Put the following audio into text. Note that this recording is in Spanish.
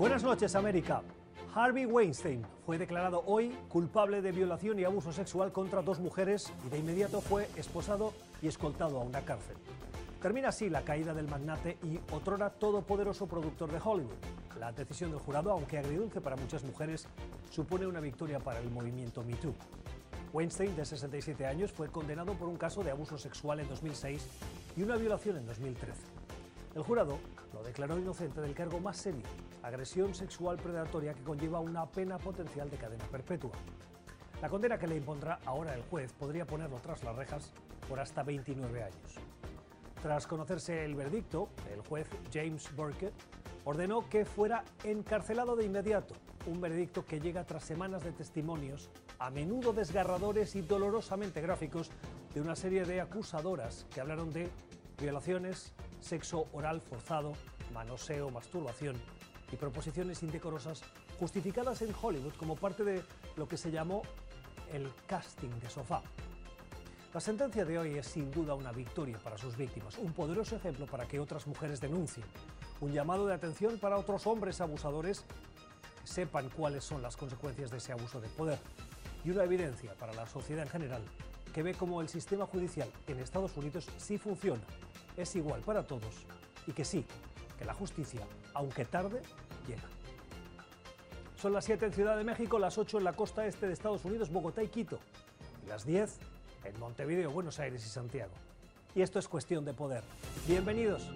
Buenas noches, América. Harvey Weinstein fue declarado hoy culpable de violación y abuso sexual contra dos mujeres y de inmediato fue esposado y escoltado a una cárcel. Termina así la caída del magnate y otrora todopoderoso productor de Hollywood. La decisión del jurado, aunque agridulce para muchas mujeres, supone una victoria para el movimiento Me Too. Weinstein, de 67 años, fue condenado por un caso de abuso sexual en 2006 y una violación en 2013. El jurado lo declaró inocente del cargo más serio, agresión sexual predatoria que conlleva una pena potencial de cadena perpetua. La condena que le impondrá ahora el juez podría ponerlo tras las rejas por hasta 29 años. Tras conocerse el veredicto, el juez James Burke ordenó que fuera encarcelado de inmediato, un veredicto que llega tras semanas de testimonios, a menudo desgarradores y dolorosamente gráficos, de una serie de acusadoras que hablaron de violaciones, sexo oral forzado, manoseo, masturbación y proposiciones indecorosas justificadas en Hollywood como parte de lo que se llamó el casting de sofá. La sentencia de hoy es sin duda una victoria para sus víctimas, un poderoso ejemplo para que otras mujeres denuncien, un llamado de atención para otros hombres abusadores que sepan cuáles son las consecuencias de ese abuso de poder y una evidencia para la sociedad en general que ve cómo el sistema judicial en Estados Unidos sí funciona es igual para todos y que sí, que la justicia, aunque tarde, llega. Son las 7 en Ciudad de México, las 8 en la costa este de Estados Unidos, Bogotá y Quito, y las 10 en Montevideo, Buenos Aires y Santiago. Y esto es cuestión de poder. Bienvenidos.